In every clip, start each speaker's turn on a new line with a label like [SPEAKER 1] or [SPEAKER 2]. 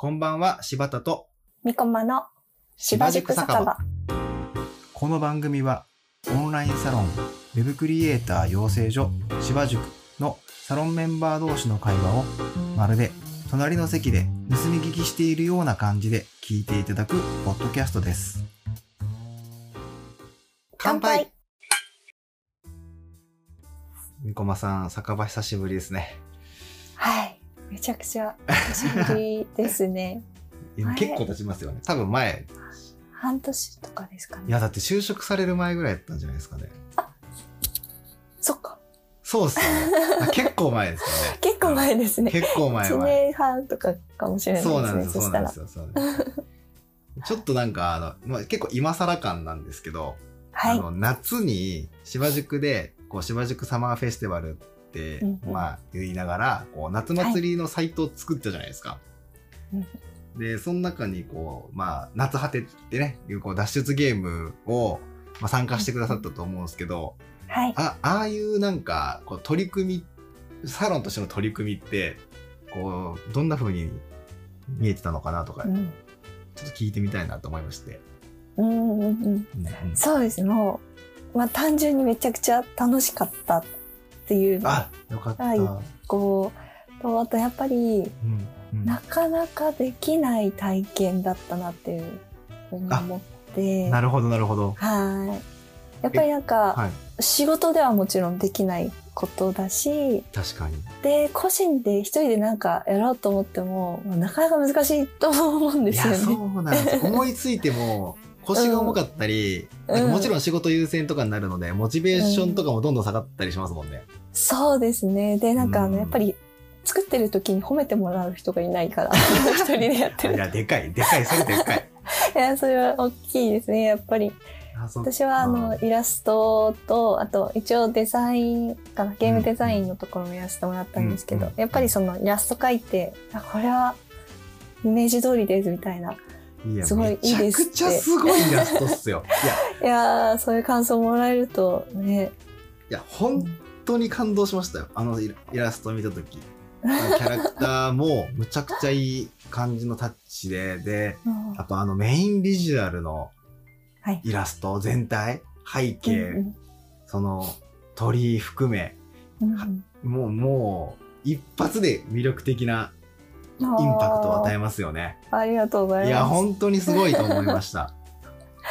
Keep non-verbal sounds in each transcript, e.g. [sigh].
[SPEAKER 1] こんばんは、柴田と
[SPEAKER 2] みこまの芝塾酒場。
[SPEAKER 1] この番組はオンラインサロンウェブクリエイター養成所芝塾のサロンメンバー同士の会話をまるで隣の席で盗み聞きしているような感じで聞いていただくポッドキャストです。乾杯みこまさん、酒場久しぶりですね。
[SPEAKER 2] はい。めちゃくちゃ久しぶりですね。[laughs] はい
[SPEAKER 1] 結構経ちますよね。多分前、
[SPEAKER 2] 半年とかですかね。
[SPEAKER 1] いやだって就職される前ぐらいやったんじゃないですかね。
[SPEAKER 2] そっか。
[SPEAKER 1] そうっすよね。あ [laughs] 結構前ですよね。
[SPEAKER 2] 結構前ですね。
[SPEAKER 1] 結構前
[SPEAKER 2] 1
[SPEAKER 1] は。
[SPEAKER 2] 年半とかかもしれないですね。
[SPEAKER 1] そうなんですよ、
[SPEAKER 2] そ
[SPEAKER 1] うなんですよ。そうなんですよちょっとなんか、あの、まあ、結構今更感なんですけど、
[SPEAKER 2] はい。
[SPEAKER 1] あの、夏に芝宿で、こう、芝宿サマーフェスティバル
[SPEAKER 2] うんうん
[SPEAKER 1] まあ、言いながら、こう、夏祭りのサイトを作ったじゃないですか。
[SPEAKER 2] うん
[SPEAKER 1] で、その中に、こう、まあ、夏果てってね、いう、こう、脱出ゲームを、まあ、参加してくださったと思うんですけど、
[SPEAKER 2] はい。
[SPEAKER 1] あ、ああいうなんか、こう、取り組み、サロンとしての取り組みって、こう、どんな風に見えてたのかなとか、
[SPEAKER 2] うん。
[SPEAKER 1] ちょっと聞いてみたいなと思いまして。
[SPEAKER 2] うんうんうん。
[SPEAKER 1] うんうん
[SPEAKER 2] そうですね。もう、まあ単純にめちゃくちゃ楽しかったっていうの
[SPEAKER 1] あ、よかった。
[SPEAKER 2] はい
[SPEAKER 1] うん
[SPEAKER 2] こう、とあとやっぱり、
[SPEAKER 1] うん
[SPEAKER 2] なかなかできない体験だったなっていうふうに思って。
[SPEAKER 1] なるほど、なるほど。
[SPEAKER 2] はい。やっぱりなんか、
[SPEAKER 1] はい。
[SPEAKER 2] 仕事ではもちろんできないことだし、
[SPEAKER 1] 確かに。
[SPEAKER 2] で、個人で一人でなんかやろうと思っても、まあなかなか難しいと思うんですよね。
[SPEAKER 1] そうなんですよ。思いついても、腰が重かったり、
[SPEAKER 2] うん
[SPEAKER 1] なんかもちろん仕事優先とかになるので、モチベーションとかもどんどん下がったりしますもんね。
[SPEAKER 2] そうですね。で、なんかあの、
[SPEAKER 1] うん
[SPEAKER 2] やっぱり作ってる時に褒めてもらう人がいないから、[laughs] 一人でやってる。
[SPEAKER 1] いや、でかい、でかい、それでかい。[laughs]
[SPEAKER 2] いや、それは大きいですね、やっぱり。私はあの、
[SPEAKER 1] うん
[SPEAKER 2] イラストと、あと一応デザインかな、ゲームデザインのところもやらせてもらったんですけど、
[SPEAKER 1] うん
[SPEAKER 2] やっぱりそのイラスト描いて、あこれはイメージ通りですみたいな。すごいいいですって
[SPEAKER 1] めちゃくちゃすごいイラストっすよ。[laughs] いや、
[SPEAKER 2] いやー、そういう感想もらえるとね、
[SPEAKER 1] いや、本当に感動しましたよ。あのイラストを見たとき。キャラクターもむちゃくちゃいい感じのタッチで、で、
[SPEAKER 2] うん
[SPEAKER 1] あとあのメインビジュアルの
[SPEAKER 2] はい。
[SPEAKER 1] イラスト全体、背景、
[SPEAKER 2] うん
[SPEAKER 1] その鳥居含め、
[SPEAKER 2] うんうん
[SPEAKER 1] もう、もう、一発で魅力的な
[SPEAKER 2] イン
[SPEAKER 1] パクトを与えますよね。
[SPEAKER 2] ありがとうございます。
[SPEAKER 1] いや、本当にすごいと思いました。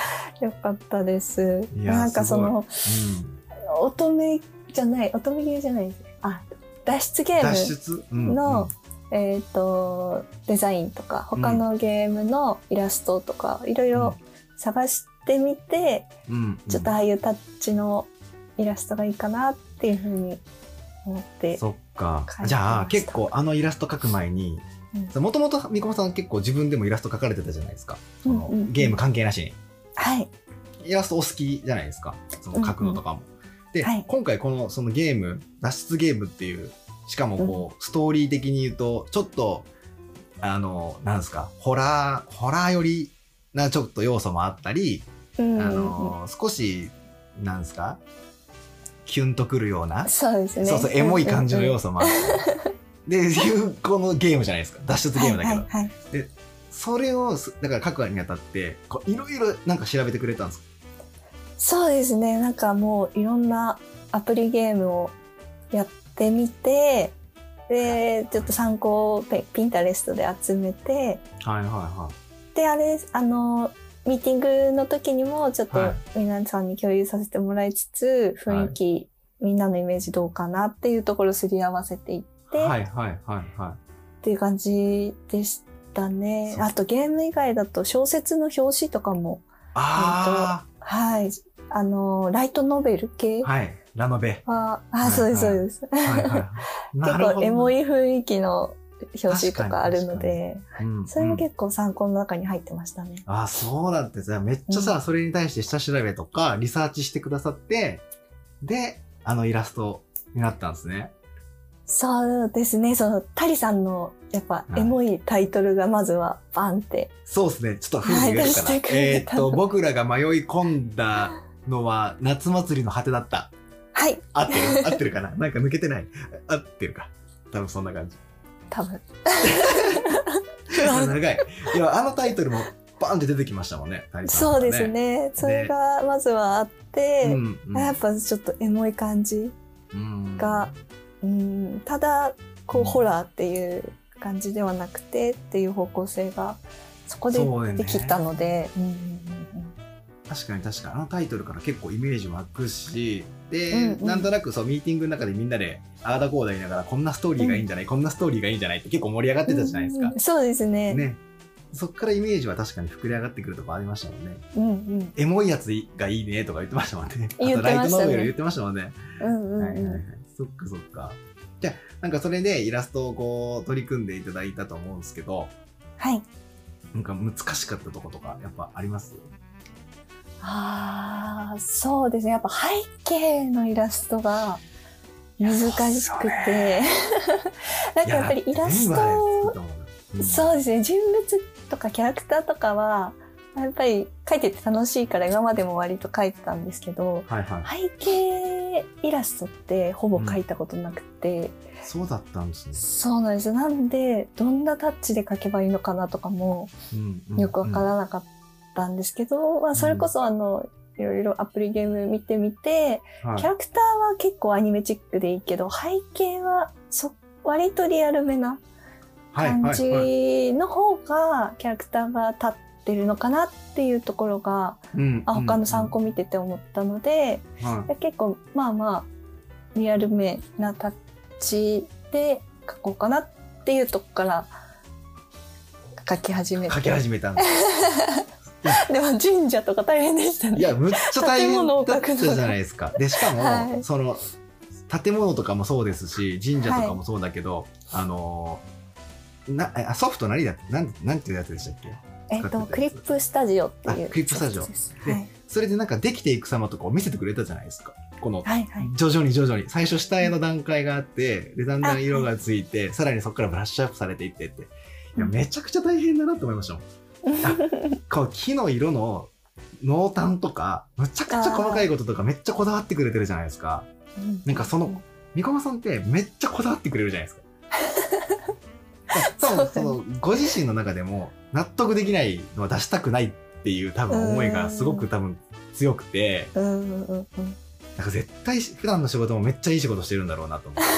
[SPEAKER 1] [laughs]
[SPEAKER 2] よかったです。なんかその、
[SPEAKER 1] う
[SPEAKER 2] 乙女じゃない、乙女ゲーじゃないです。あ、脱出ゲー
[SPEAKER 1] 出、うん
[SPEAKER 2] のム、えっ、と、デザインとか、他のゲームのイラストとか、いろいろ探してみて、
[SPEAKER 1] うんうん
[SPEAKER 2] ちょっとああいうタッチのイラストがいいかなっていうふうに思って。
[SPEAKER 1] そっかじゃあ、結構あのイラスト描く前に、もともと三駒さん結構自分でもイラスト描かれてたじゃないですか。その
[SPEAKER 2] うんうん
[SPEAKER 1] ゲーム関係なしに。
[SPEAKER 2] はい。
[SPEAKER 1] イラストお好きじゃないですか。その描くのとかも。で、
[SPEAKER 2] はい
[SPEAKER 1] 今回このそのゲーム、脱出ゲームっていう、しかもこう、ストーリー的に言うと、ちょっと、あの、なんですか、ホラー、ホラー寄りなちょっと要素もあったり、
[SPEAKER 2] うん
[SPEAKER 1] あの、少し、なんですか、キュンとくるような、
[SPEAKER 2] そうですね。
[SPEAKER 1] そうそう、エモい感じの要
[SPEAKER 2] 素
[SPEAKER 1] 素もあって。で、いう、このゲームじゃないですか。脱出ゲームだけど。
[SPEAKER 2] はいはいはい
[SPEAKER 1] それをす、だから書くにあたって、こういろいろなんか調べてくれたんですか？
[SPEAKER 2] そうですね。なんかもういろんなアプリゲームをやってみて、で、ちょっと参考をペピンタレストで集めて、
[SPEAKER 1] はいはいは
[SPEAKER 2] で、あれ、あの、ミーティングの時にもちょっと
[SPEAKER 1] はい
[SPEAKER 2] 皆さんに共有させてもらいつつ、雰囲気、みんなのイメージどうかなっていうところをすり合わせていって、
[SPEAKER 1] い。
[SPEAKER 2] っ
[SPEAKER 1] はいはいはいは
[SPEAKER 2] ていう感じでしたねあとゲーム以外だと小説の表紙とかも、
[SPEAKER 1] い。あ
[SPEAKER 2] はい、あの、ライトノベル系
[SPEAKER 1] あ、はい。ラノベ。
[SPEAKER 2] は、あ、
[SPEAKER 1] はい
[SPEAKER 2] そうです、そうです。[laughs] 結構エモい雰囲気の表紙と
[SPEAKER 1] 確か
[SPEAKER 2] あるので、
[SPEAKER 1] うん
[SPEAKER 2] それも
[SPEAKER 1] うん
[SPEAKER 2] 結構参考の中に入ってましたね。
[SPEAKER 1] あ、そうだってさ、めっちゃさ、それに対して下調べとか、リサーチしてくださって、で、あのイラストになったんですね。
[SPEAKER 2] そうですね、その、タリさんの、やっぱ、
[SPEAKER 1] はい
[SPEAKER 2] エモいタイトルがまずは、バンって。
[SPEAKER 1] そうですね。ちょっと風に言えるかな。えーったと、僕らが迷い込んだのは、夏祭りの果てだった。
[SPEAKER 2] はい、
[SPEAKER 1] 合ってる？合ってるかな？なんか抜けてない？合ってるか？多分そんな感じ。
[SPEAKER 2] 多分。[laughs]
[SPEAKER 1] 長い。いや、あのタイトルもバーンって出てきましたもんね。タイトル
[SPEAKER 2] そうです。ね。それがまずはあって、
[SPEAKER 1] うん、うん。
[SPEAKER 2] やっぱちょっとエモい感じ
[SPEAKER 1] うん
[SPEAKER 2] が、うん、ただこう、
[SPEAKER 1] うん
[SPEAKER 2] ホラーっていう感じではなくてっていう方向性がそこでできたので、うんうんうん
[SPEAKER 1] 確かに確かに。あのタイトルから結構イメージ湧くしで、
[SPEAKER 2] うんうん。
[SPEAKER 1] なんとなくそうミーティングの中でみんなでああだこうだ言いながらこんなストーリーがいいんじゃない、こんなストーリーがいいんじゃないって結構盛り上がってたじゃないですか。
[SPEAKER 2] うん。うん、そうですね。
[SPEAKER 1] ねそっからイメージは確かに膨れ上がってくるとこありましたもんね。
[SPEAKER 2] うんうん
[SPEAKER 1] エモいやつがいいねとか言ってましたもんね。あ
[SPEAKER 2] 言
[SPEAKER 1] とライ
[SPEAKER 2] ってましたね。
[SPEAKER 1] トノベル言ってましたもんね。
[SPEAKER 2] うんうん
[SPEAKER 1] はいはいはい
[SPEAKER 2] うん。
[SPEAKER 1] そっかそっか。じゃあなんかそれでイラストをこう取り組んでいただいたと思うんですけど
[SPEAKER 2] はい。
[SPEAKER 1] なんか難しかったとことかやっぱあります？
[SPEAKER 2] ああ、そうですね。やっぱ背景のイラストが難しくて、なんかやっぱりイラスト
[SPEAKER 1] ト
[SPEAKER 2] そうですね。人物とかキャラクターとかはやっぱり描いてて楽しいから今までも割と描いてたんですけど
[SPEAKER 1] はいはい。
[SPEAKER 2] 背景イラストってほぼ描いたことなくて、
[SPEAKER 1] そうだったんですね。
[SPEAKER 2] そうなんです。なんでどんなタッチで描けばいいのかなとかも
[SPEAKER 1] うんうん
[SPEAKER 2] よくわからなかったんですけど、まあ、それこそあのいろいろアプリゲーム見てみて、
[SPEAKER 1] はい。
[SPEAKER 2] キャラクターは結構アニメチックでいいけど背景はそ割とリアルめな感じの方がキャラクターが立ってるのかなっていうところが、
[SPEAKER 1] うん
[SPEAKER 2] あ他の参考見てて思ったので、
[SPEAKER 1] はい。
[SPEAKER 2] 結構まあまあリアルめなタッチで描こうかなっていうとこから描き始めて。
[SPEAKER 1] 書き始めたんです [laughs]
[SPEAKER 2] でも神社とか大変でしたね。
[SPEAKER 1] いやむっちゃ大変
[SPEAKER 2] 建物を
[SPEAKER 1] だったじゃないですか。でしかも、[laughs]
[SPEAKER 2] はい。
[SPEAKER 1] その建物とかもそうですし神社とかもそうだけど、あのーなあソフト何だなんなんていうやつでしたっけ？
[SPEAKER 2] えっとクリップスタジオっていう
[SPEAKER 1] あクリップスタジオ。
[SPEAKER 2] ではい。
[SPEAKER 1] それでなんかできていく様とかを見せてくれたじゃないですか。この
[SPEAKER 2] はいはい。
[SPEAKER 1] 徐々に徐々に。最初下絵の段階があってでだんだん色がついてさらにそこからブラッシュアップされていってって。いや
[SPEAKER 2] うん。
[SPEAKER 1] めちゃくちゃ大変だなと思いましたもん。[laughs] こう木の色の濃淡とかむちゃくちゃ細かいこととかめっちゃこだわってくれてるじゃないですか。なんかその三駒さんってめっちゃこだわってくれるじゃないですか [laughs] 多分そのご自身の中でも納得できないのは出したくないっていう多分思いがすごく多分強くて。
[SPEAKER 2] うんうんうんうん。
[SPEAKER 1] なんか絶対普段の仕事もめっちゃいい仕事してるんだろうなと思って。[laughs]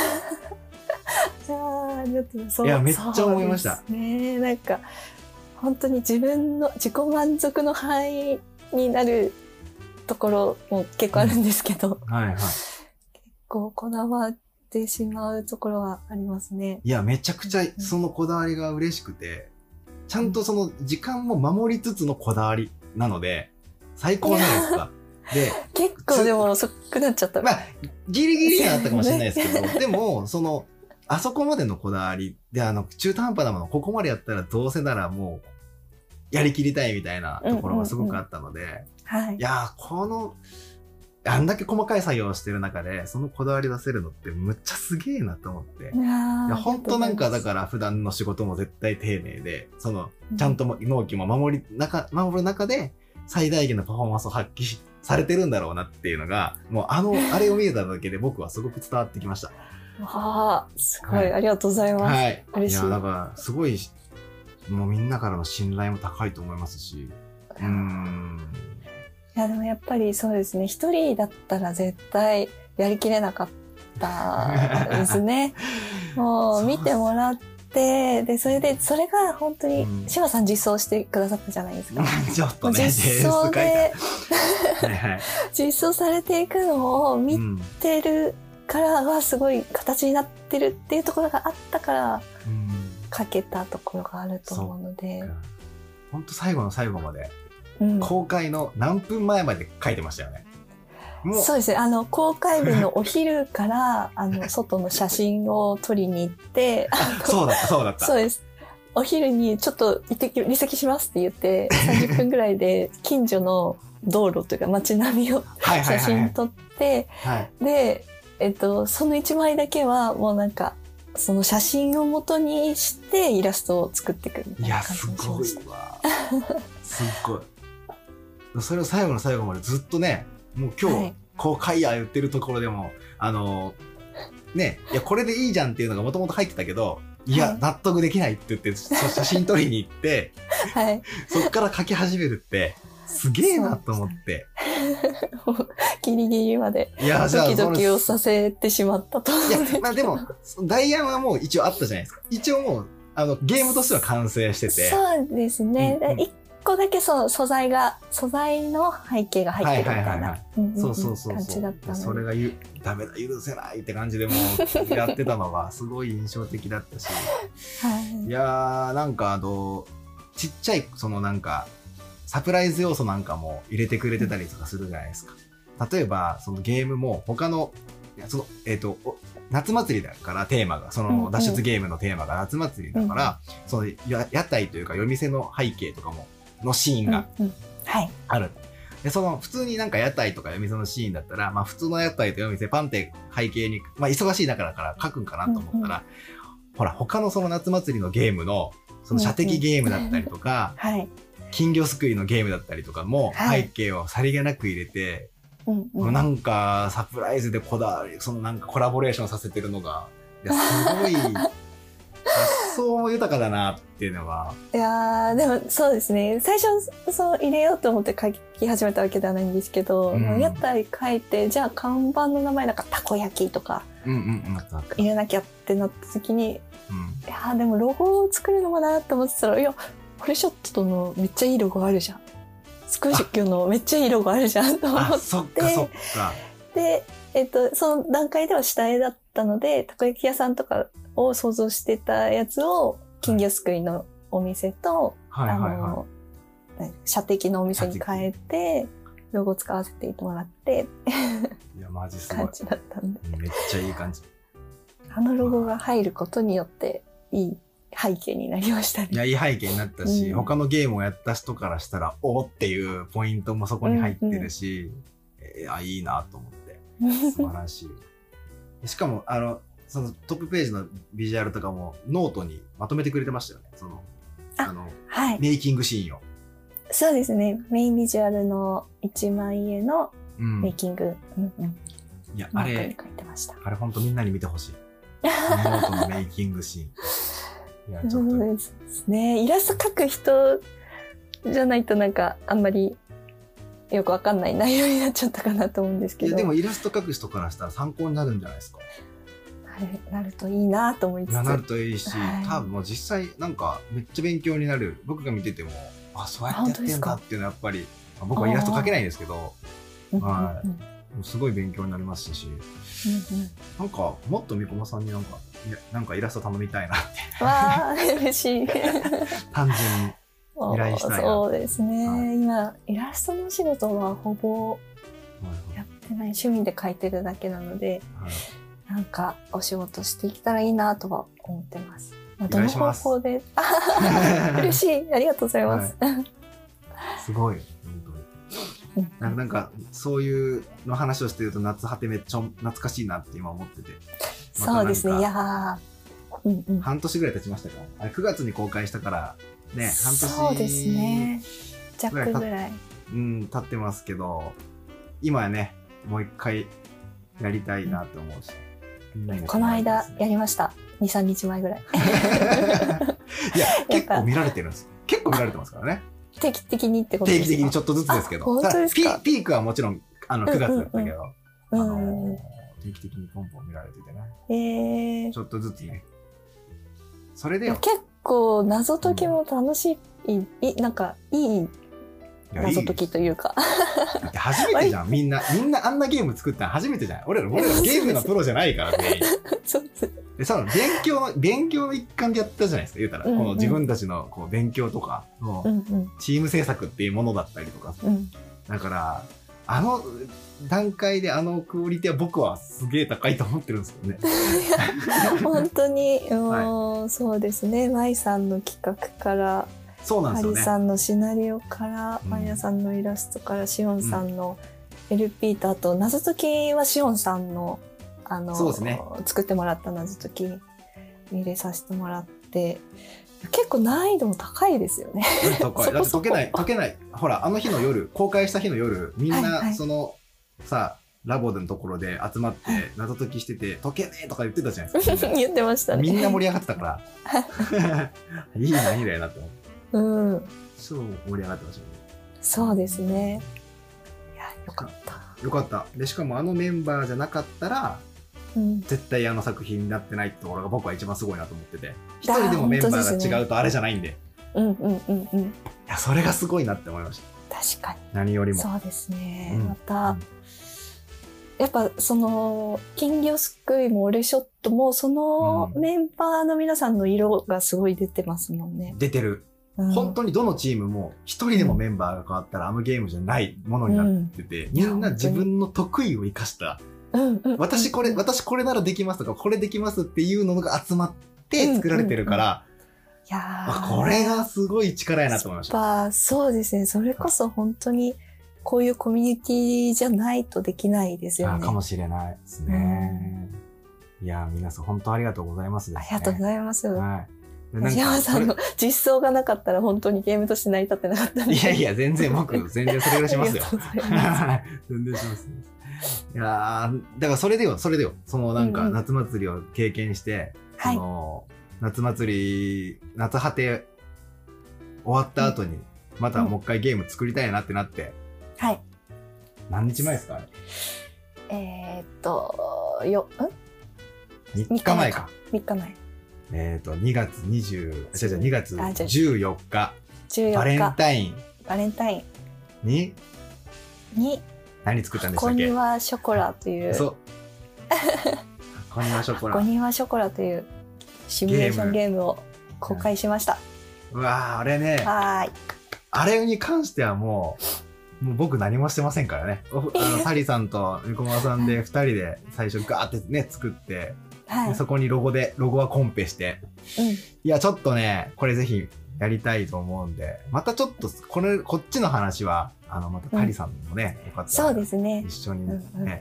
[SPEAKER 2] いやーちょっとそう
[SPEAKER 1] いやめっちゃ思いました。
[SPEAKER 2] ね。なんか本当に自分の自己満足の範囲になるところも結構あるんですけど、
[SPEAKER 1] はいはい。
[SPEAKER 2] こうこだわってしまうところはありますね。
[SPEAKER 1] いやめちゃくちゃそのこだわりが嬉しくてちゃんとその時間も守りつつのこだわりなので最高じゃないですかで
[SPEAKER 2] 結構でも遅くなっちゃった。
[SPEAKER 1] まあ、ギリギリにはあったかもしれないですけど、でも、その、あそこまでのこだわりで、あの、中途半端なもの、ここまでやったらどうせならもう、やりきりたいみたいなところがすごくあったので、
[SPEAKER 2] はい
[SPEAKER 1] い。やー、この、あんだけ細かい作業をしてる中で、そのこだわり出せるのってむっちゃすげえなと思って。
[SPEAKER 2] いや
[SPEAKER 1] 本当なんかだ
[SPEAKER 2] ら、
[SPEAKER 1] から普段の仕事も絶対丁寧で、その、ちゃんとも納期も守り、中、守る中で、最大限のパフォーマンスを発揮されてるんだろうなっていうのが、もうあの、[laughs] あれを見えただけで僕はすごく伝わってきました。
[SPEAKER 2] わあ、すごい、
[SPEAKER 1] はい
[SPEAKER 2] ありがとうございます。
[SPEAKER 1] はい。
[SPEAKER 2] 嬉しい
[SPEAKER 1] や、だから、すごい、もうみんなからの信頼も高いと思いますし、うーん。
[SPEAKER 2] いやでもやっぱりそうですね。一人だったら絶対やりきれなかったですね。[laughs] もう見てもらってでそれでそれが本当に
[SPEAKER 1] うん。
[SPEAKER 2] 志麻さん実装してくださったじゃないですか。[laughs]
[SPEAKER 1] ちょっとね、
[SPEAKER 2] 実装で。[laughs] 実装されていくのを見
[SPEAKER 1] うん
[SPEAKER 2] てるからはすごい形になってるっていうところがあったから
[SPEAKER 1] うん。
[SPEAKER 2] 書けたところがあると思うので、
[SPEAKER 1] ほんと最後の最後まで、
[SPEAKER 2] うん、
[SPEAKER 1] 公開の何分前まで書いてましたよね。
[SPEAKER 2] そうですね。あの、公開日のお昼から、[laughs] あの、外の写真を撮りに行って、
[SPEAKER 1] そうだった、そうだった。
[SPEAKER 2] そうです。お昼にちょっと行ってき、離席しますって言って、30分ぐらいで [laughs] 近所の道路というか街並みを。写真撮って、
[SPEAKER 1] はい。
[SPEAKER 2] で、えっと、その1枚だけはもうなんか、その写真を元にしてイラストを作っていくみた
[SPEAKER 1] いや、
[SPEAKER 2] いな感
[SPEAKER 1] す
[SPEAKER 2] じにし
[SPEAKER 1] ごい
[SPEAKER 2] ました。
[SPEAKER 1] わ。[laughs] すっごい。それを最後の最後までずっとね、もう今日
[SPEAKER 2] はい
[SPEAKER 1] 公開や言ってるところでも、あの、ね、いや、これでいいじゃんっていうのがもともと入ってたけど、いや、
[SPEAKER 2] はい
[SPEAKER 1] 納得できないって言って、そ [laughs] 写真撮りに行って、
[SPEAKER 2] はい。
[SPEAKER 1] そっから書き始めるって、すげえなと思って。
[SPEAKER 2] ギリギリまでドキドキをさせてしまったと
[SPEAKER 1] いや、まあでも、ダイヤはもう一応あったじゃないですか。一応もう、あの、ゲームとしては完成してて。
[SPEAKER 2] そうですね。
[SPEAKER 1] うんうん
[SPEAKER 2] 一個だけそう、素材が、素材の背景が入ってるみたいな。うんうんうん。
[SPEAKER 1] そうそうそう
[SPEAKER 2] 感
[SPEAKER 1] そう。
[SPEAKER 2] じだった。
[SPEAKER 1] それがゆダメだ許せないって感じでもうやってたのがすごい印象的だったし。
[SPEAKER 2] はい。
[SPEAKER 1] いやーなんかあのちっちゃいそのなんかサプライズ要素なんかも入れてくれてたりとかするじゃないですか。例えばそのゲームも他のいやそのえっ、とお夏祭りだからテーマがそ
[SPEAKER 2] うんうん。
[SPEAKER 1] の脱出ゲームのテーマが夏祭りだから、そのや屋台というか夜店の背景とかものシーンが
[SPEAKER 2] うんうんはい。
[SPEAKER 1] ある。で、その、普通になんか屋台とか夜店のシーンだったら、まあ普通の屋台と夜店パンって背景に、まあ忙しい中だから書くんかなと思ったら、ほら、他のその夏祭りのゲームの、その射的ゲームだったりとか、
[SPEAKER 2] はい。
[SPEAKER 1] 金魚すくいのゲームだったりとかも、
[SPEAKER 2] はい
[SPEAKER 1] 背景をさりげなく入れて、
[SPEAKER 2] うんう。
[SPEAKER 1] もうんなんかサプライズでこだわり、そのなんかコラボレーションさせてるのが、いや、すごい、発想も豊かだなっていうのが、
[SPEAKER 2] いやーでもそうですね。最初、そう入れようと思って書き始めたわけではないんですけど、
[SPEAKER 1] うん
[SPEAKER 2] 屋台書いて、じゃあ看板の名前なんかたこ焼きとか。入れなきゃってなった時に、い
[SPEAKER 1] うん。
[SPEAKER 2] やーでもロゴを作るのもなって思ってたら、いや、フルショットのめっちゃいいロゴあるじゃん。スクーシュのめっちゃいいロゴあるじゃんと思
[SPEAKER 1] あ、
[SPEAKER 2] っ
[SPEAKER 1] そっかそっか。
[SPEAKER 2] て、えっと、その段階では下絵だったので、たこ焼き屋さんとかを想像してたやつを、金魚すくいのお店と、
[SPEAKER 1] はいはいはい。
[SPEAKER 2] あの、射的のお店に変えて、ロゴ使わせてもらって、
[SPEAKER 1] いや、マジすごい
[SPEAKER 2] 感。じだったんで。
[SPEAKER 1] めっちゃいい感じ。
[SPEAKER 2] あのロゴが入ることによって、いい背景になりましたね。
[SPEAKER 1] いや、いい背景になったし、
[SPEAKER 2] うん
[SPEAKER 1] 他のゲームをやった人からしたら、おーっていうポイントもそこに入ってるし、えーあ、いいなと思って。素晴らしい。しかも、あの、そのトップページのビジュアルとかもノートにまとめてくれてましたよね。その、
[SPEAKER 2] あ
[SPEAKER 1] あの、
[SPEAKER 2] はい。
[SPEAKER 1] メイキングシーンを。
[SPEAKER 2] そうですね。メインビジュアルの1枚絵のメイキング、うんうん、
[SPEAKER 1] や、あれ、
[SPEAKER 2] 書いてました。
[SPEAKER 1] あれ本当みんなに見てほしい。ノートのメイキングシーン。[laughs] いや、ちょっと、
[SPEAKER 2] そうですね。イラスト描く人じゃないとなんかあんまりよくわかんない内容になっちゃったかなと思うんですけど。
[SPEAKER 1] いや、でもイラスト描く人からしたら参考になるんじゃないですか。
[SPEAKER 2] なるといいなと思いつつ。
[SPEAKER 1] なるといいし、
[SPEAKER 2] はい。
[SPEAKER 1] 多分もう実際なんかめっちゃ勉強になる僕が見ててもあそうやってやってんだっていうのはやっぱりまあ僕はイラスト描けないんですけどはすごい勉強になりますし
[SPEAKER 2] うんうん。
[SPEAKER 1] なんかもっとみこまさんになんかなんかイラスト頼みたいなって。
[SPEAKER 2] わあ、嬉しい。[laughs]
[SPEAKER 1] 単純に依頼したいな
[SPEAKER 2] そうですね、
[SPEAKER 1] はい。
[SPEAKER 2] 今、イラストのお仕事はほぼやってない。趣味で描いてるだけなので、
[SPEAKER 1] はい
[SPEAKER 2] なんかお仕事していけたらいいなとは思ってます。どの方法で、あ [laughs] 嬉しい。ありがとうございます。
[SPEAKER 1] すごい本当になんかそういうの話をしてると夏果てめっちゃ懐かしいなって今思っててまた
[SPEAKER 2] そうですね。いやーうんうん。
[SPEAKER 1] 半年ぐらい経ちましたか？あれ9月に公開したからね半年
[SPEAKER 2] そうですね。弱ぐらい。
[SPEAKER 1] うん、経ってますけど、今はね、もう一回やりたいなって思うし。
[SPEAKER 2] この間やりました。2、3日前ぐらい。[laughs]
[SPEAKER 1] いや、[laughs] 結
[SPEAKER 2] ぱ
[SPEAKER 1] 構見られてるんです。結構見られてますからね。
[SPEAKER 2] 定期的にってこと
[SPEAKER 1] 定
[SPEAKER 2] ですか？
[SPEAKER 1] 期的にちょっとずつですけど。
[SPEAKER 2] あ本当です
[SPEAKER 1] ピピークはもちろん、あの、
[SPEAKER 2] うん
[SPEAKER 1] 9月だったけど、
[SPEAKER 2] うん
[SPEAKER 1] あ
[SPEAKER 2] うんうん
[SPEAKER 1] の定期的にポンポン見られててね。
[SPEAKER 2] えー
[SPEAKER 1] ちょっとずつね。それで
[SPEAKER 2] 結構謎解きも楽しい、いなんかいい
[SPEAKER 1] いやいい
[SPEAKER 2] 謎解きというか。
[SPEAKER 1] 初めてじゃん、[laughs] みんな。みんなあんなゲーム作ったの初めてじゃん。俺ら、俺らゲームのプロじゃないから、全員。[laughs]
[SPEAKER 2] そうで
[SPEAKER 1] その勉強の、勉強の一環でやったじゃないですか、言うたら。
[SPEAKER 2] うんうん
[SPEAKER 1] この自分たちのこう勉強とかチーム制作っていうものだったりとか。
[SPEAKER 2] うん。
[SPEAKER 1] だから、あの段階であのクオリティは僕はすげえ高いと思ってるんですよね。[laughs]
[SPEAKER 2] 本当に、もうそうですね。舞さんの企画から、
[SPEAKER 1] そうなんですよね。
[SPEAKER 2] さんのシナリオから、
[SPEAKER 1] うん
[SPEAKER 2] マヤさんのイラストから、シオンさんの LP と、あと謎解きはシオンさんの、あの、
[SPEAKER 1] そうですね
[SPEAKER 2] 作ってもらった謎解き入れさせてもらって、結構難易度も高いですよね。
[SPEAKER 1] 高い。[laughs] だって解けない、解けない。ほら、あの日の夜、公開した日の夜、みん
[SPEAKER 2] はいは
[SPEAKER 1] ないその、さ、ラボのところで集まって謎解きしてて、解けねえとか言ってたじゃないですか。[laughs]
[SPEAKER 2] 言ってましたね。
[SPEAKER 1] みんな盛り上がってたから。[laughs] いいな、いいな、なって思って。
[SPEAKER 2] うん。
[SPEAKER 1] 超盛り上がってましたね。
[SPEAKER 2] そうですね。いや、よかった。
[SPEAKER 1] よかった。で、しかもあのメンバーじゃなかったら、
[SPEAKER 2] うん。
[SPEAKER 1] 絶対あの作品になってないってところが僕は一番すごいなと思ってて。一人でもメンバーが違うとあれじゃないんで。
[SPEAKER 2] うんうんうんうん。
[SPEAKER 1] いや、それがすごいなって思いました。
[SPEAKER 2] 確かに。
[SPEAKER 1] 何よりも。
[SPEAKER 2] そうですね。
[SPEAKER 1] うん
[SPEAKER 2] また、やっぱその、金魚すくいも俺ショットも、その
[SPEAKER 1] うん
[SPEAKER 2] メンバーの皆さんの色がすごい出てますもんね。
[SPEAKER 1] 出てる。
[SPEAKER 2] うん
[SPEAKER 1] 本当にどのチームも一人でもメンバーが変わったらあのゲームじゃないものになってて、みんな自分の得意を生かした、
[SPEAKER 2] うん
[SPEAKER 1] 私これ、私これならできますとか、これできますっていうのが集まって作られてるから、
[SPEAKER 2] いや
[SPEAKER 1] これがすごい力やなと思いました。
[SPEAKER 2] やっぱそうですね。それこそ本当にこういうコミュニティじゃないとできないですよね。
[SPEAKER 1] あかもしれないですね。いや、皆さん本当ありがとうございます、ね。
[SPEAKER 2] ありがとうございます。
[SPEAKER 1] はい。
[SPEAKER 2] 藤山さんの実装がなかったら本当にゲームとして成り立ってなかったんで。
[SPEAKER 1] いやいや、全然僕、[laughs] 全然それぐらいしますよ全然します。いやーだからそれでよ、それでよ。そのなんか
[SPEAKER 2] うんうん
[SPEAKER 1] 夏祭りを経験して、
[SPEAKER 2] はい
[SPEAKER 1] その夏祭り、夏果て終わった後に、またもう一回ゲーム作りたいなってなって、
[SPEAKER 2] はい。
[SPEAKER 1] 何日前ですか？
[SPEAKER 2] えーっと、よ、ん
[SPEAKER 1] ?3 日前か。
[SPEAKER 2] 3日前。
[SPEAKER 1] えっ、と、2月20、違う違う、2月
[SPEAKER 2] あじゃあ
[SPEAKER 1] 14日、
[SPEAKER 2] 14日。
[SPEAKER 1] バレンタイン
[SPEAKER 2] バレンタイ
[SPEAKER 1] に
[SPEAKER 2] ンに、
[SPEAKER 1] 何作ったんでした
[SPEAKER 2] 箱
[SPEAKER 1] っけ？
[SPEAKER 2] 庭ショコラという、
[SPEAKER 1] そう。こんなショコラ
[SPEAKER 2] 箱。庭ショコラというシミュレーションゲームを公開しました。
[SPEAKER 1] うわーあれね、
[SPEAKER 2] はーい。
[SPEAKER 1] あれに関してはもう、もう僕何もしてませんからね。おあの [laughs] サリさんとニコマさんで二人で最初ガーってね、作って、
[SPEAKER 2] はい。
[SPEAKER 1] でそこにロゴで、ロゴはコンペして。
[SPEAKER 2] うん。
[SPEAKER 1] いや、ちょっとね、これぜひやりたいと思うんで、またちょっと、これ、こっちの話は、あの、またタリさんもね、よかった
[SPEAKER 2] そう
[SPEAKER 1] ら
[SPEAKER 2] ですね。
[SPEAKER 1] 一緒にね、
[SPEAKER 2] うんうん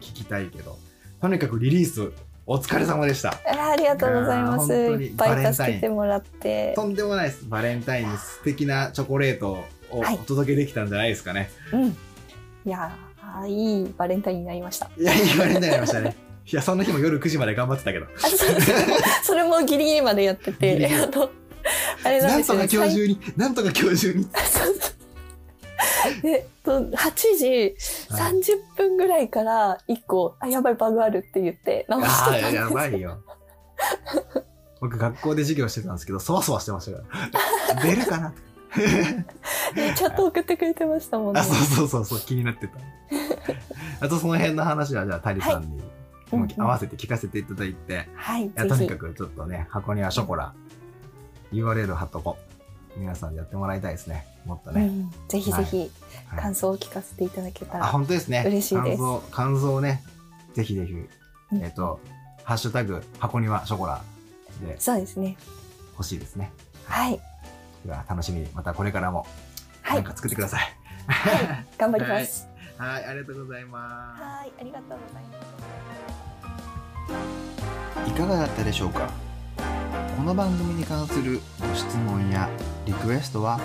[SPEAKER 1] 聞きたいけど、とにかくリリース、お疲れ様でした。
[SPEAKER 2] ありがとうございます。
[SPEAKER 1] い
[SPEAKER 2] っぱい助けてもらって。
[SPEAKER 1] とんでもないです。バレンタインに素敵なチョコレートを
[SPEAKER 2] はい
[SPEAKER 1] お届けできたんじゃないですかね。
[SPEAKER 2] うん。いやー、いいバレンタインになりました。
[SPEAKER 1] いや、いいバレンタインになりましたね。いや、その日も夜9時まで頑張ってたけど。
[SPEAKER 2] あそうそれもギリギリまでやって
[SPEAKER 1] ギリギリ
[SPEAKER 2] て、あの、あれなん
[SPEAKER 1] なん
[SPEAKER 2] ですよね。
[SPEAKER 1] とか今日中に、なんとか今日中に。
[SPEAKER 2] そうそうで、と8時30分ぐらいから1個、あ、やばい、バグあるって言って直し
[SPEAKER 1] ああ、
[SPEAKER 2] てたんです
[SPEAKER 1] やばいよ。僕、学校で授業してたんですけど、そわそわしてましたから。[laughs] 出るかな？
[SPEAKER 2] でチャット送ってくれてましたもんね。
[SPEAKER 1] あ、そうそうそうそう、気になってた。あと、その辺の話は、じゃあ、タリさんに、合わせて聞かせていただいて、
[SPEAKER 2] はい、
[SPEAKER 1] いとにか。くちょっとね、箱にはショコラ、URL 貼っとこう。皆さんでやってもらいたいですね。もっとね。
[SPEAKER 2] うん、ぜひぜひ
[SPEAKER 1] はい
[SPEAKER 2] 感想を聞かせていただけた
[SPEAKER 1] あ、
[SPEAKER 2] ら。
[SPEAKER 1] 本当ですね。
[SPEAKER 2] 嬉しいです
[SPEAKER 1] 感想、感想をね、ぜひぜひ、
[SPEAKER 2] うん
[SPEAKER 1] えっ、と、ハッシュタグ、箱にはショコラで
[SPEAKER 2] そうですね。
[SPEAKER 1] 欲しいですね。
[SPEAKER 2] はい。
[SPEAKER 1] では、楽しみに、またこれからも、
[SPEAKER 2] はい
[SPEAKER 1] なんか。作ってください。
[SPEAKER 2] 頑張り [laughs] ます。
[SPEAKER 1] はい、ありがとうございま
[SPEAKER 2] はい、ありがとうございます。
[SPEAKER 1] いかがだったでしょうか？この番組に関するご質問やリクエストは、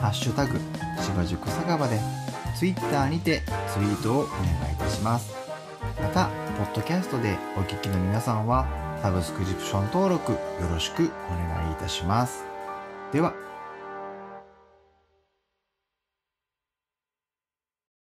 [SPEAKER 1] ハッシュタグ、芝塾酒場で、Twitter にてツイートをお願いいたします。また、ポッドキャストでお聴きの皆さんは、サブスクリプション登録よろしくお願いいたします。では、